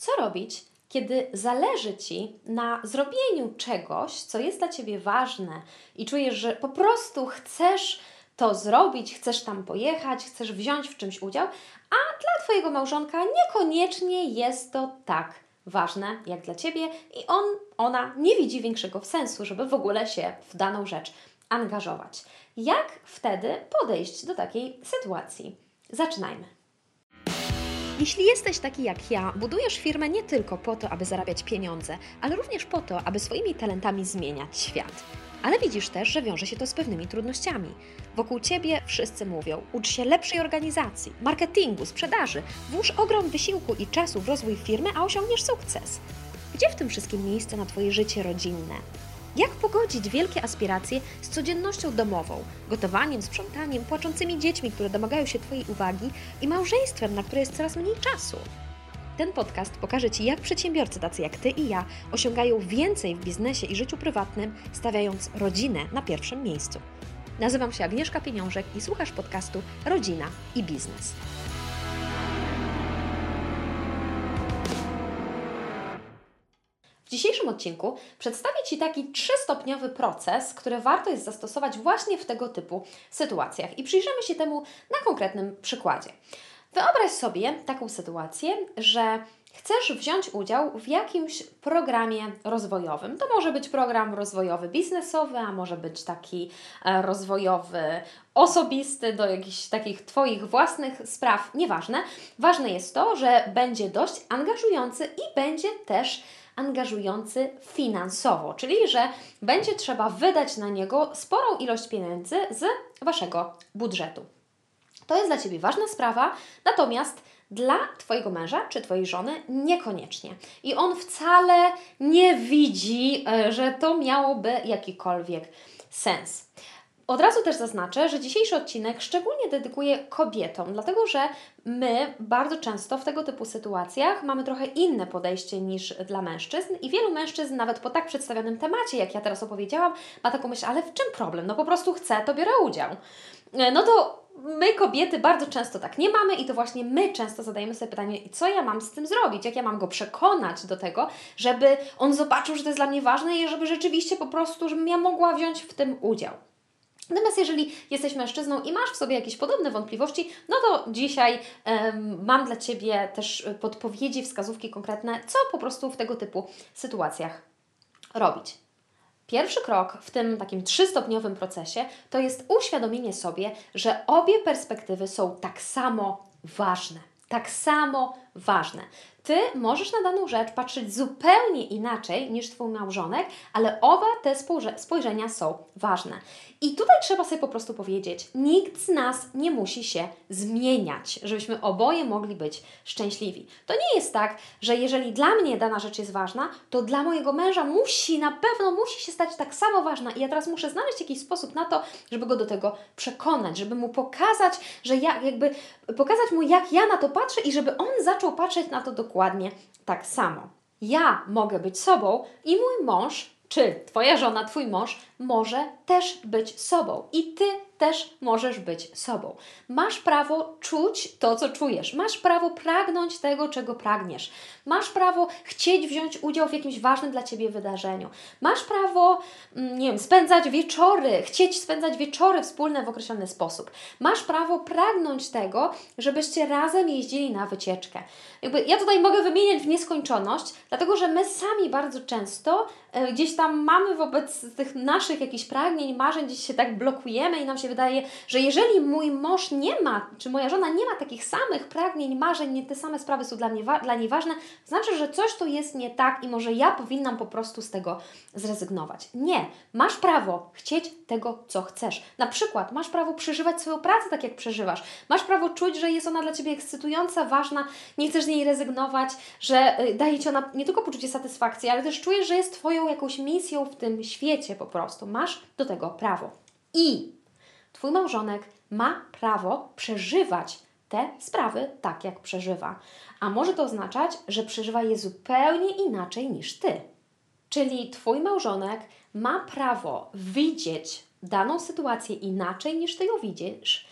Co robić, kiedy zależy Ci na zrobieniu czegoś, co jest dla Ciebie ważne i czujesz, że po prostu chcesz to zrobić, chcesz tam pojechać, chcesz wziąć w czymś udział, a dla Twojego małżonka niekoniecznie jest to tak ważne jak dla Ciebie i on, ona nie widzi większego sensu, żeby w ogóle się w daną rzecz angażować. Jak wtedy podejść do takiej sytuacji? Zaczynajmy. Jeśli jesteś taki jak ja, budujesz firmę nie tylko po to, aby zarabiać pieniądze, ale również po to, aby swoimi talentami zmieniać świat. Ale widzisz też, że wiąże się to z pewnymi trudnościami. Wokół ciebie wszyscy mówią: ucz się lepszej organizacji, marketingu, sprzedaży, włóż ogrom wysiłku i czasu w rozwój firmy, a osiągniesz sukces. Gdzie w tym wszystkim miejsce na Twoje życie rodzinne? Jak pogodzić wielkie aspiracje z codziennością domową, gotowaniem, sprzątaniem, płaczącymi dziećmi, które domagają się Twojej uwagi i małżeństwem, na które jest coraz mniej czasu? Ten podcast pokaże Ci, jak przedsiębiorcy tacy jak Ty i ja osiągają więcej w biznesie i życiu prywatnym, stawiając rodzinę na pierwszym miejscu. Nazywam się Agnieszka Pieniążek i słuchasz podcastu Rodzina i Biznes. Dzisiejszym odcinku przedstawię Ci taki trzystopniowy proces, który warto jest zastosować właśnie w tego typu sytuacjach i przyjrzymy się temu na konkretnym przykładzie. Wyobraź sobie taką sytuację, że chcesz wziąć udział w jakimś programie rozwojowym. To może być program rozwojowy biznesowy, a może być taki e, rozwojowy osobisty do jakichś takich Twoich własnych spraw, nieważne. Ważne jest to, że będzie dość angażujący i będzie też angażujący finansowo, czyli że będzie trzeba wydać na niego sporą ilość pieniędzy z Waszego budżetu. To jest dla Ciebie ważna sprawa, natomiast dla Twojego męża czy Twojej żony niekoniecznie. I on wcale nie widzi, e, że to miałoby jakikolwiek sens. Od razu też zaznaczę, że dzisiejszy odcinek szczególnie dedykuję kobietom, dlatego że my bardzo często w tego typu sytuacjach mamy trochę inne podejście niż dla mężczyzn i wielu mężczyzn nawet po tak przedstawionym temacie, jak ja teraz opowiedziałam, ma taką myśl, ale w czym problem? No po prostu chcę, to biorę udział. E, no to my kobiety bardzo często tak nie mamy i to właśnie my często zadajemy sobie pytanie, co ja mam z tym zrobić, jak ja mam go przekonać do tego, żeby on zobaczył, że to jest dla mnie ważne i żeby rzeczywiście po prostu, żebym ja mogła wziąć w tym udział. Natomiast jeżeli jesteś mężczyzną i masz w sobie jakieś podobne wątpliwości, no to dzisiaj um, mam dla Ciebie też podpowiedzi, wskazówki konkretne, co po prostu w tego typu sytuacjach robić. Pierwszy krok w tym takim trzystopniowym procesie to jest uświadomienie sobie, że obie perspektywy są tak samo ważne. Tak samo ważne. Ty możesz na daną rzecz patrzeć zupełnie inaczej niż Twój małżonek, ale oba te spojrzenia są ważne. I tutaj trzeba sobie po prostu powiedzieć: nikt z nas nie musi się zmieniać, żebyśmy oboje mogli być szczęśliwi. To nie jest tak, że jeżeli dla mnie dana rzecz jest ważna, to dla mojego męża musi, na pewno musi się stać tak samo ważna. I ja teraz muszę znaleźć jakiś sposób na to, żeby go do tego przekonać, żeby mu pokazać, że ja jakby pokazać mu, jak ja na to patrzę i żeby on zaczął patrzeć na to dokładnie tak samo. Ja mogę być sobą i mój mąż, czy Twoja żona, Twój mąż może też być sobą. I Ty też możesz być sobą. Masz prawo czuć to, co czujesz. Masz prawo pragnąć tego, czego pragniesz. Masz prawo chcieć wziąć udział w jakimś ważnym dla Ciebie wydarzeniu. Masz prawo, mm, nie wiem, spędzać wieczory, chcieć spędzać wieczory wspólne w określony sposób. Masz prawo pragnąć tego, żebyście razem jeździli na wycieczkę. Jakby ja tutaj mogę wymieniać w nieskończoność, dlatego że my sami bardzo często e, gdzieś tam mamy wobec tych naszych jakichś pragnień, marzeń, gdzieś się tak blokujemy i nam się wydaje, że jeżeli mój mąż nie ma, czy moja żona nie ma takich samych pragnień, marzeń, nie te same sprawy są dla, mnie dla niej ważne, znaczy, że coś tu jest nie tak i może ja powinnam po prostu z tego zrezygnować. Nie, masz prawo chcieć tego, co chcesz. Na przykład masz prawo przeżywać swoją pracę tak, jak przeżywasz. Masz prawo czuć, że jest ona dla Ciebie ekscytująca, ważna, nie chcesz z niej rezygnować, że y, daje Ci ona nie tylko poczucie satysfakcji, ale też czujesz, że jest Twoją jakąś misją w tym świecie po prostu. Masz do tego prawo. I Twój małżonek ma prawo przeżywać te sprawy tak, jak przeżywa. A może to oznaczać, że przeżywa je zupełnie inaczej niż Ty. Czyli Twój małżonek ma prawo widzieć daną sytuację inaczej niż Ty ją widzisz,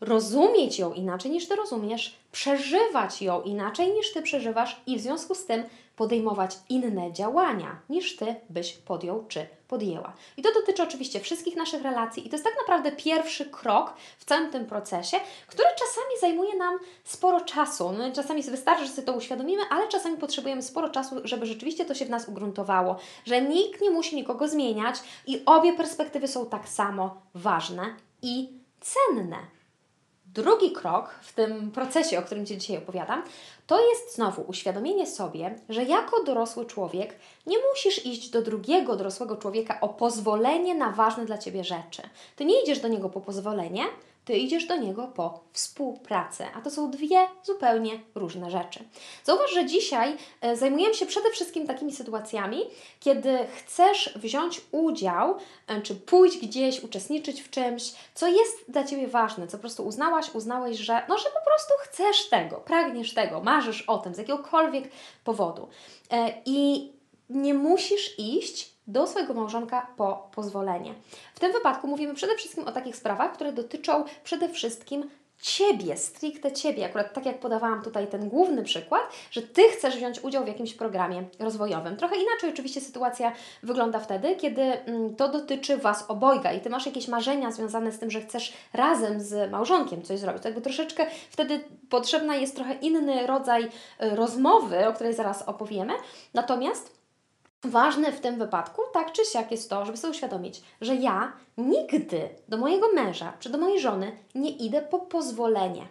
rozumieć ją inaczej niż Ty rozumiesz, przeżywać ją inaczej niż Ty przeżywasz i w związku z tym podejmować inne działania niż Ty byś podjął czy podjęła. I to dotyczy oczywiście wszystkich naszych relacji i to jest tak naprawdę pierwszy krok w całym tym procesie, który czasami zajmuje nam sporo czasu. No, czasami wystarczy, że sobie to uświadomimy, ale czasami potrzebujemy sporo czasu, żeby rzeczywiście to się w nas ugruntowało, że nikt nie musi nikogo zmieniać i obie perspektywy są tak samo ważne i cenne. Drugi krok w tym procesie, o którym Ci dzisiaj opowiadam, to jest znowu uświadomienie sobie, że jako dorosły człowiek nie musisz iść do drugiego dorosłego człowieka o pozwolenie na ważne dla Ciebie rzeczy. Ty nie idziesz do niego po pozwolenie, ty idziesz do niego po współpracę, a to są dwie zupełnie różne rzeczy. Zauważ, że dzisiaj e, zajmujemy się przede wszystkim takimi sytuacjami, kiedy chcesz wziąć udział, e, czy pójść gdzieś, uczestniczyć w czymś, co jest dla Ciebie ważne, co po prostu uznałaś, uznałeś, że, no, że po prostu chcesz tego, pragniesz tego, marzysz o tym z jakiegokolwiek powodu. E, I nie musisz iść do swojego małżonka po pozwolenie. W tym wypadku mówimy przede wszystkim o takich sprawach, które dotyczą przede wszystkim Ciebie, stricte Ciebie. Akurat tak jak podawałam tutaj ten główny przykład, że Ty chcesz wziąć udział w jakimś programie rozwojowym. Trochę inaczej oczywiście sytuacja wygląda wtedy, kiedy mm, to dotyczy Was obojga i Ty masz jakieś marzenia związane z tym, że chcesz razem z małżonkiem coś zrobić. To jakby troszeczkę wtedy potrzebna jest trochę inny rodzaj y, rozmowy, o której zaraz opowiemy. Natomiast Ważne w tym wypadku, tak czy siak, jest to, żeby sobie uświadomić, że ja nigdy do mojego męża czy do mojej żony nie idę po pozwolenie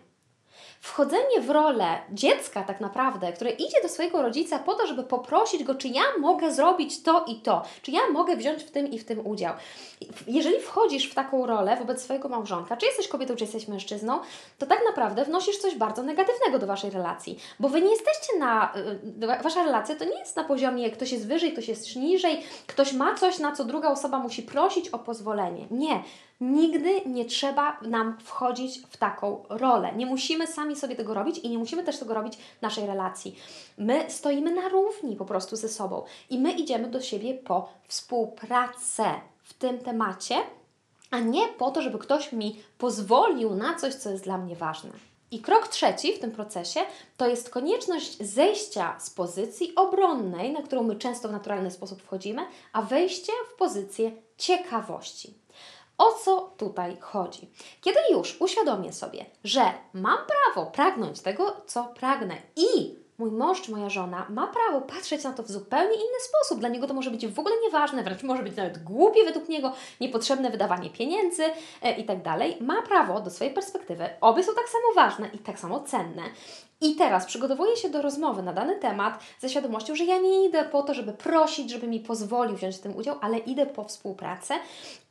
wchodzenie w rolę dziecka tak naprawdę, które idzie do swojego rodzica po to, żeby poprosić go, czy ja mogę zrobić to i to, czy ja mogę wziąć w tym i w tym udział. Jeżeli wchodzisz w taką rolę wobec swojego małżonka, czy jesteś kobietą, czy jesteś mężczyzną, to tak naprawdę wnosisz coś bardzo negatywnego do Waszej relacji, bo Wy nie jesteście na, y, Wasza relacja to nie jest na poziomie ktoś jest wyżej, ktoś jest niżej, ktoś ma coś, na co druga osoba musi prosić o pozwolenie. Nie. Nigdy nie trzeba nam wchodzić w taką rolę. Nie musimy sami sobie tego robić i nie musimy też tego robić w naszej relacji. My stoimy na równi po prostu ze sobą i my idziemy do siebie po współpracę w tym temacie, a nie po to, żeby ktoś mi pozwolił na coś, co jest dla mnie ważne. I krok trzeci w tym procesie to jest konieczność zejścia z pozycji obronnej, na którą my często w naturalny sposób wchodzimy, a wejście w pozycję ciekawości. O co tutaj chodzi? Kiedy już uświadomię sobie, że mam prawo pragnąć tego, co pragnę i mój mąż czy moja żona ma prawo patrzeć na to w zupełnie inny sposób. Dla niego to może być w ogóle nieważne, wręcz może być nawet głupie według niego, niepotrzebne wydawanie pieniędzy e, i tak dalej. Ma prawo do swojej perspektywy. Obie są tak samo ważne i tak samo cenne. I teraz przygotowuję się do rozmowy na dany temat ze świadomością, że ja nie idę po to, żeby prosić, żeby mi pozwolił wziąć w tym udział, ale idę po współpracę.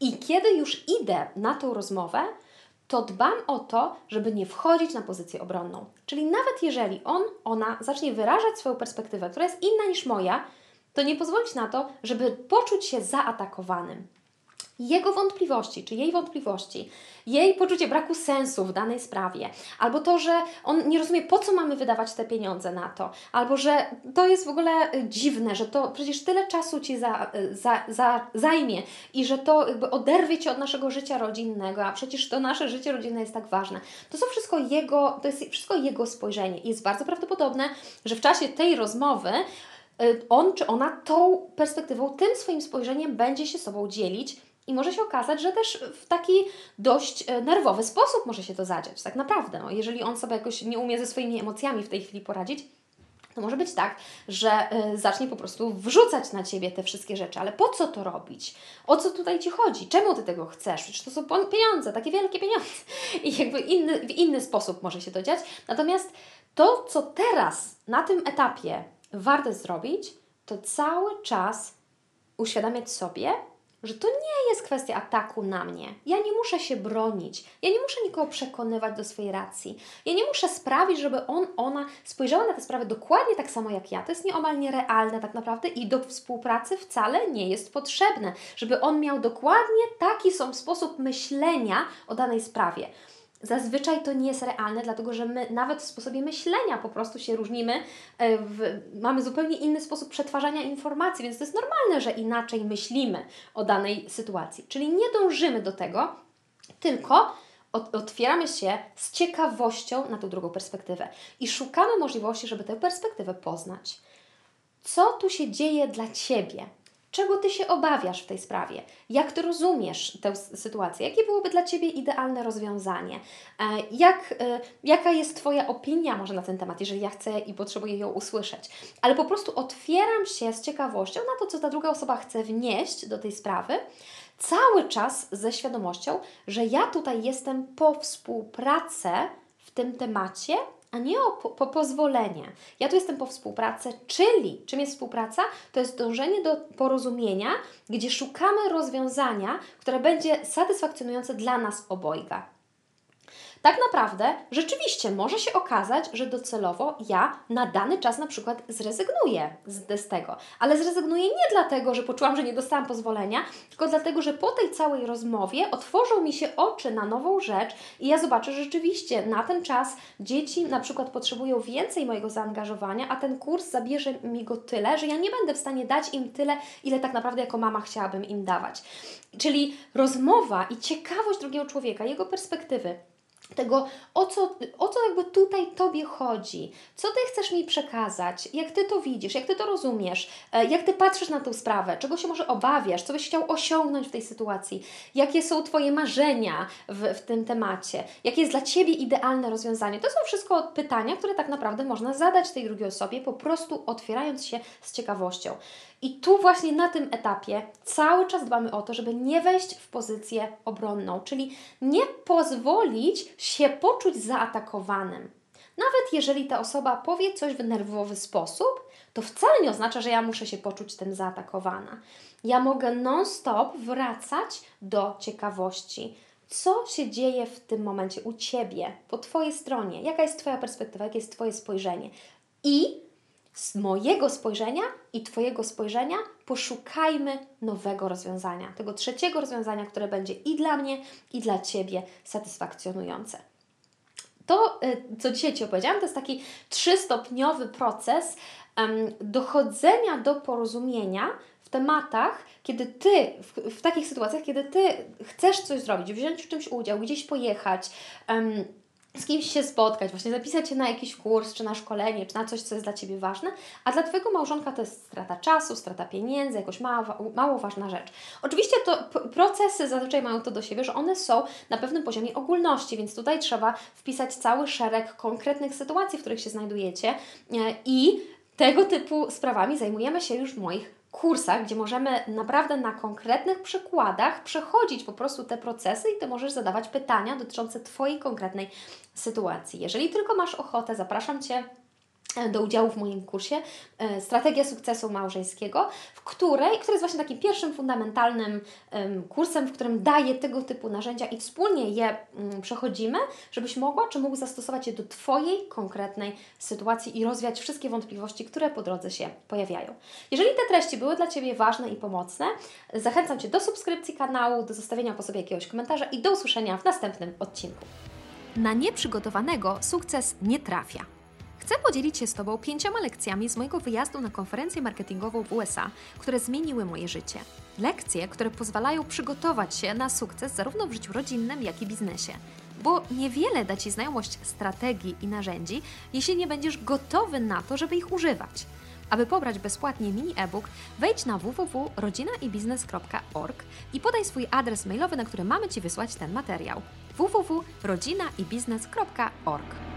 I kiedy już idę na tą rozmowę, to dbam o to, żeby nie wchodzić na pozycję obronną. Czyli nawet jeżeli on, ona zacznie wyrażać swoją perspektywę, która jest inna niż moja, to nie pozwolić na to, żeby poczuć się zaatakowanym jego wątpliwości, czy jej wątpliwości, jej poczucie braku sensu w danej sprawie, albo to, że on nie rozumie, po co mamy wydawać te pieniądze na to, albo że to jest w ogóle dziwne, że to przecież tyle czasu ci za, za, za, zajmie i że to jakby oderwie cię od naszego życia rodzinnego, a przecież to nasze życie rodzinne jest tak ważne. To są wszystko jego, to jest wszystko jego spojrzenie i jest bardzo prawdopodobne, że w czasie tej rozmowy y, on czy ona tą perspektywą, tym swoim spojrzeniem będzie się sobą dzielić i może się okazać, że też w taki dość e, nerwowy sposób może się to zadziać, tak naprawdę. No, jeżeli on sobie jakoś nie umie ze swoimi emocjami w tej chwili poradzić, to może być tak, że y, zacznie po prostu wrzucać na ciebie te wszystkie rzeczy. Ale po co to robić? O co tutaj ci chodzi? Czemu ty tego chcesz? Przecież to są pieniądze, takie wielkie pieniądze. I jakby inny, w inny sposób może się to dziać. Natomiast to, co teraz na tym etapie warto zrobić, to cały czas uświadamiać sobie, że to nie jest kwestia ataku na mnie. Ja nie muszę się bronić. Ja nie muszę nikogo przekonywać do swojej racji. Ja nie muszę sprawić, żeby on, ona spojrzała na tę sprawę dokładnie tak samo jak ja. To jest nieomal nierealne tak naprawdę i do współpracy wcale nie jest potrzebne, żeby on miał dokładnie taki sam sposób myślenia o danej sprawie. Zazwyczaj to nie jest realne, dlatego że my nawet w sposobie myślenia po prostu się różnimy, e, w, mamy zupełnie inny sposób przetwarzania informacji, więc to jest normalne, że inaczej myślimy o danej sytuacji. Czyli nie dążymy do tego, tylko otwieramy się z ciekawością na tą drugą perspektywę i szukamy możliwości, żeby tę perspektywę poznać. Co tu się dzieje dla Ciebie? Czego Ty się obawiasz w tej sprawie? Jak Ty rozumiesz tę sytuację? Jakie byłoby dla Ciebie idealne rozwiązanie? E, jak, e, jaka jest Twoja opinia może na ten temat, jeżeli ja chcę i potrzebuję ją usłyszeć? Ale po prostu otwieram się z ciekawością na to, co ta druga osoba chce wnieść do tej sprawy, cały czas ze świadomością, że ja tutaj jestem po współpracę w tym temacie a nie o po, po pozwolenie. Ja tu jestem po współpracy, czyli czym jest współpraca? To jest dążenie do porozumienia, gdzie szukamy rozwiązania, które będzie satysfakcjonujące dla nas obojga tak naprawdę rzeczywiście może się okazać, że docelowo ja na dany czas na przykład zrezygnuję z, z tego. Ale zrezygnuję nie dlatego, że poczułam, że nie dostałam pozwolenia, tylko dlatego, że po tej całej rozmowie otworzą mi się oczy na nową rzecz i ja zobaczę, że rzeczywiście na ten czas dzieci na przykład potrzebują więcej mojego zaangażowania, a ten kurs zabierze mi go tyle, że ja nie będę w stanie dać im tyle, ile tak naprawdę jako mama chciałabym im dawać. Czyli rozmowa i ciekawość drugiego człowieka, jego perspektywy, tego, o co, o co jakby tutaj Tobie chodzi, co Ty chcesz mi przekazać, jak Ty to widzisz, jak Ty to rozumiesz, e, jak Ty patrzysz na tę sprawę, czego się może obawiasz, co byś chciał osiągnąć w tej sytuacji, jakie są Twoje marzenia w, w tym temacie, jakie jest dla Ciebie idealne rozwiązanie. To są wszystko pytania, które tak naprawdę można zadać tej drugiej osobie, po prostu otwierając się z ciekawością. I tu właśnie na tym etapie cały czas dbamy o to, żeby nie wejść w pozycję obronną, czyli nie pozwolić się poczuć zaatakowanym. Nawet jeżeli ta osoba powie coś w nerwowy sposób, to wcale nie oznacza, że ja muszę się poczuć tym zaatakowana. Ja mogę non-stop wracać do ciekawości. Co się dzieje w tym momencie u Ciebie, po Twojej stronie? Jaka jest Twoja perspektywa, jakie jest Twoje spojrzenie? I z mojego spojrzenia i Twojego spojrzenia poszukajmy nowego rozwiązania, tego trzeciego rozwiązania, które będzie i dla mnie, i dla Ciebie satysfakcjonujące. To, y, co dzisiaj Ci opowiedziałam, to jest taki trzystopniowy proces um, dochodzenia do porozumienia w tematach, kiedy Ty, w, w, takich sytuacjach, kiedy Ty chcesz coś zrobić, wziąć w czymś udział, gdzieś pojechać, um, z kimś się spotkać, właśnie zapisać się na jakiś kurs, czy na szkolenie, czy na coś, co jest dla Ciebie ważne, a dla Twojego małżonka to jest strata czasu, strata pieniędzy, jakoś mało, mało ważna rzecz. Oczywiście to procesy zazwyczaj mają to do siebie, że one są na pewnym poziomie ogólności, więc tutaj trzeba wpisać cały szereg konkretnych sytuacji, w których się znajdujecie e, i tego typu sprawami zajmujemy się już w moich kursach, gdzie możemy naprawdę na konkretnych przykładach przechodzić po prostu te procesy i Ty możesz zadawać pytania dotyczące Twojej konkretnej sytuacji. Jeżeli tylko masz ochotę, zapraszam Cię do udziału w moim kursie e, Strategia sukcesu małżeńskiego, w której, który jest właśnie takim pierwszym fundamentalnym kursem, w którym daję tego typu narzędzia i wspólnie je mm, przechodzimy, żebyś mogła czy mógł zastosować je do Twojej konkretnej sytuacji i rozwiać wszystkie wątpliwości, które po drodze się pojawiają. Jeżeli te treści były dla Ciebie ważne i pomocne, zachęcam Cię do subskrypcji kanału, do zostawienia po sobie jakiegoś komentarza i do usłyszenia w następnym odcinku. Na nieprzygotowanego sukces nie trafia. Chcę podzielić się z Tobą pięcioma lekcjami z mojego wyjazdu na konferencję marketingową w USA, które zmieniły moje życie. Lekcje, które pozwalają przygotować się na sukces zarówno w życiu rodzinnym, jak i biznesie. Bo niewiele da Ci znajomość strategii i narzędzi, jeśli nie będziesz gotowy na to, żeby ich używać. Aby pobrać bezpłatnie mini e-book, wejdź na www.rodzinaibiznes.org i podaj swój adres mailowy, na który mamy Ci wysłać ten materiał. www.rodzinaibiznes.org